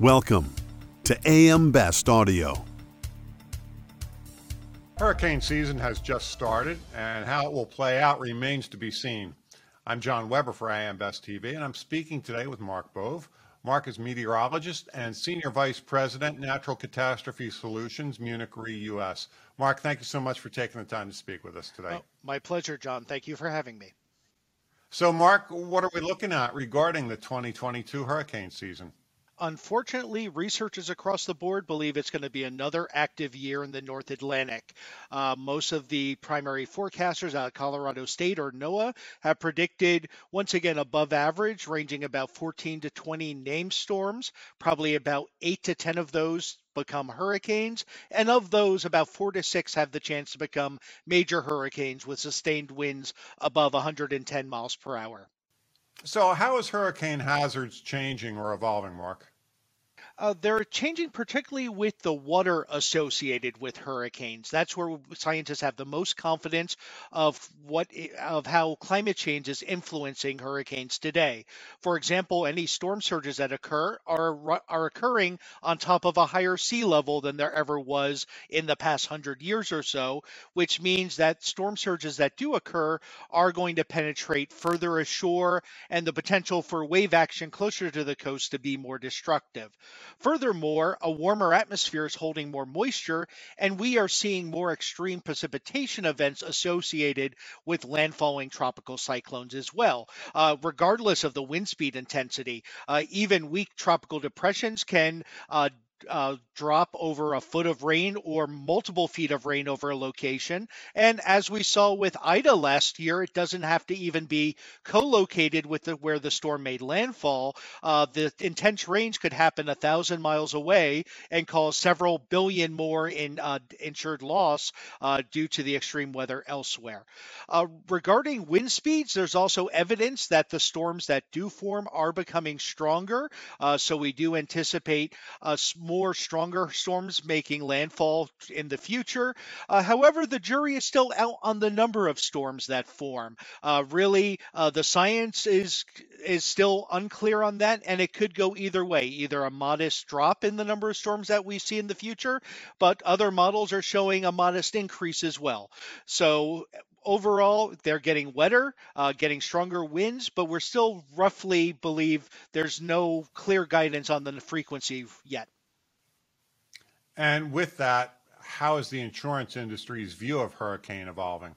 Welcome to AM Best Audio. Hurricane season has just started, and how it will play out remains to be seen. I'm John Weber for AM Best TV, and I'm speaking today with Mark Bove. Mark is meteorologist and Senior Vice President, Natural Catastrophe Solutions, Munich Re US. Mark, thank you so much for taking the time to speak with us today. Oh, my pleasure, John. Thank you for having me. So, Mark, what are we looking at regarding the 2022 hurricane season? Unfortunately, researchers across the board believe it's going to be another active year in the North Atlantic. Uh, most of the primary forecasters out of Colorado State or NOAA have predicted, once again, above average, ranging about 14 to 20 named storms. Probably about 8 to 10 of those become hurricanes, and of those, about four to six have the chance to become major hurricanes with sustained winds above 110 miles per hour. So, how is hurricane hazards changing or evolving, Mark? Uh, they're changing particularly with the water associated with hurricanes. That's where scientists have the most confidence of what of how climate change is influencing hurricanes today. For example, any storm surges that occur are are occurring on top of a higher sea level than there ever was in the past hundred years or so, which means that storm surges that do occur are going to penetrate further ashore, and the potential for wave action closer to the coast to be more destructive. Furthermore, a warmer atmosphere is holding more moisture, and we are seeing more extreme precipitation events associated with landfalling tropical cyclones as well. Uh, regardless of the wind speed intensity, uh, even weak tropical depressions can uh, drop over a foot of rain or multiple feet of rain over a location. And as we saw with Ida last year, it doesn't have to even be co-located with the, where the storm made landfall. Uh, the intense rains could happen a thousand miles away and cause several billion more in uh, insured loss uh, due to the extreme weather elsewhere. Uh, regarding wind speeds, there's also evidence that the storms that do form are becoming stronger. Uh, so we do anticipate a more stronger storms making landfall in the future. Uh, however, the jury is still out on the number of storms that form. Uh, really, uh, the science is is still unclear on that, and it could go either way. Either a modest drop in the number of storms that we see in the future, but other models are showing a modest increase as well. So overall, they're getting wetter, uh, getting stronger winds, but we're still roughly believe there's no clear guidance on the frequency yet. And with that, how is the insurance industry's view of hurricane evolving?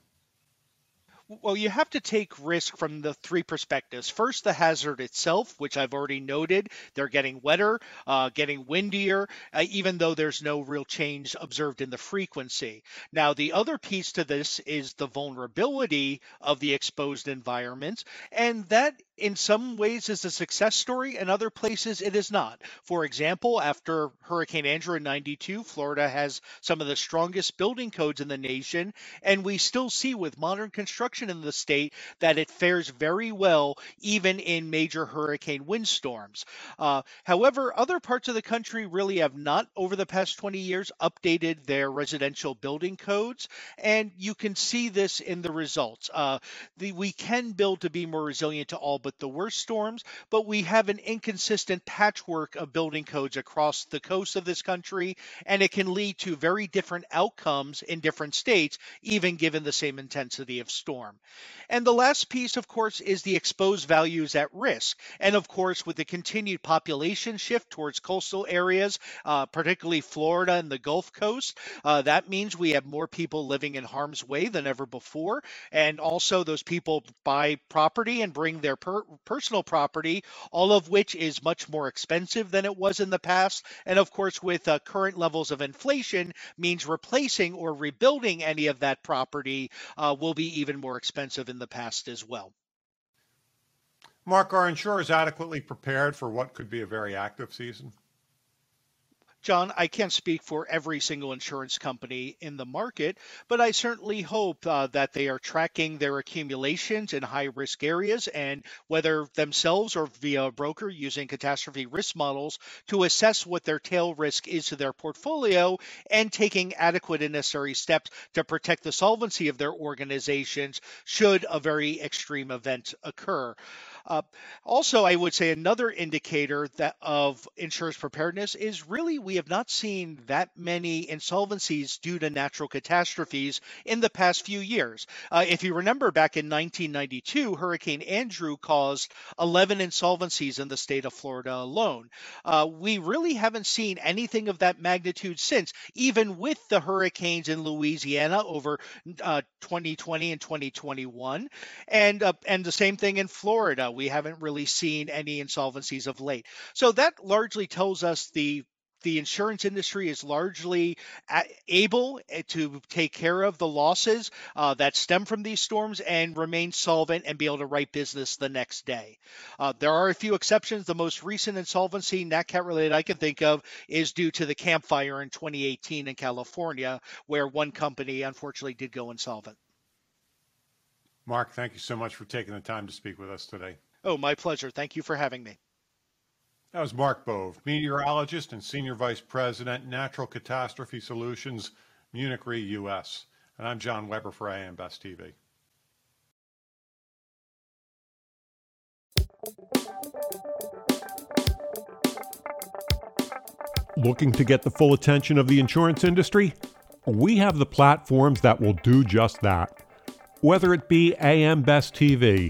Well, you have to take risk from the three perspectives. First, the hazard itself, which I've already noted. They're getting wetter, uh, getting windier, uh, even though there's no real change observed in the frequency. Now, the other piece to this is the vulnerability of the exposed environments, and that in some ways is a success story, in other places it is not. For example, after Hurricane Andrew in 92, Florida has some of the strongest building codes in the nation, and we still see with modern construction in the state that it fares very well even in major hurricane windstorms. Uh, however, other parts of the country really have not, over the past 20 years, updated their residential building codes, and you can see this in the results. Uh, the, we can build to be more resilient to all but the worst storms, but we have an inconsistent patchwork of building codes across the coast of this country, and it can lead to very different outcomes in different states, even given the same intensity of storm. And the last piece, of course, is the exposed values at risk. And of course, with the continued population shift towards coastal areas, uh, particularly Florida and the Gulf Coast, uh, that means we have more people living in harm's way than ever before. And also, those people buy property and bring their per- personal property, all of which is much more expensive than it was in the past. And of course, with uh, current levels of inflation, means replacing or rebuilding any of that property uh, will be even more expensive in the past as well. Mark, are insurers adequately prepared for what could be a very active season? John, I can't speak for every single insurance company in the market, but I certainly hope uh, that they are tracking their accumulations in high risk areas and whether themselves or via a broker using catastrophe risk models to assess what their tail risk is to their portfolio and taking adequate and necessary steps to protect the solvency of their organizations should a very extreme event occur. Uh, also, I would say another indicator that of insurance preparedness is really we have not seen that many insolvencies due to natural catastrophes in the past few years. Uh, if you remember back in 1992, Hurricane Andrew caused 11 insolvencies in the state of Florida alone. Uh, we really haven't seen anything of that magnitude since, even with the hurricanes in Louisiana over 2020 uh, and 2021, and uh, and the same thing in Florida. We haven't really seen any insolvencies of late. So that largely tells us the the insurance industry is largely able eh, to take care of the losses uh, that stem from these storms and remain solvent and be able to write business the next day. Uh, there are a few exceptions. The most recent insolvency, NatCat related, I can think of is due to the Camp Fire in 2018 in California, where one company unfortunately did go insolvent. Mark, thank you so much for taking the time to speak with us today. Oh, my pleasure. Thank you for having me. That was Mark Bove, meteorologist and Senior Vice President, Natural Catastrophe Solutions, Munich Re US. And I'm John Weber for AM Best TV. Looking to get the full attention of the insurance industry? We have the platforms that will do just that. Whether it be AM Best TV,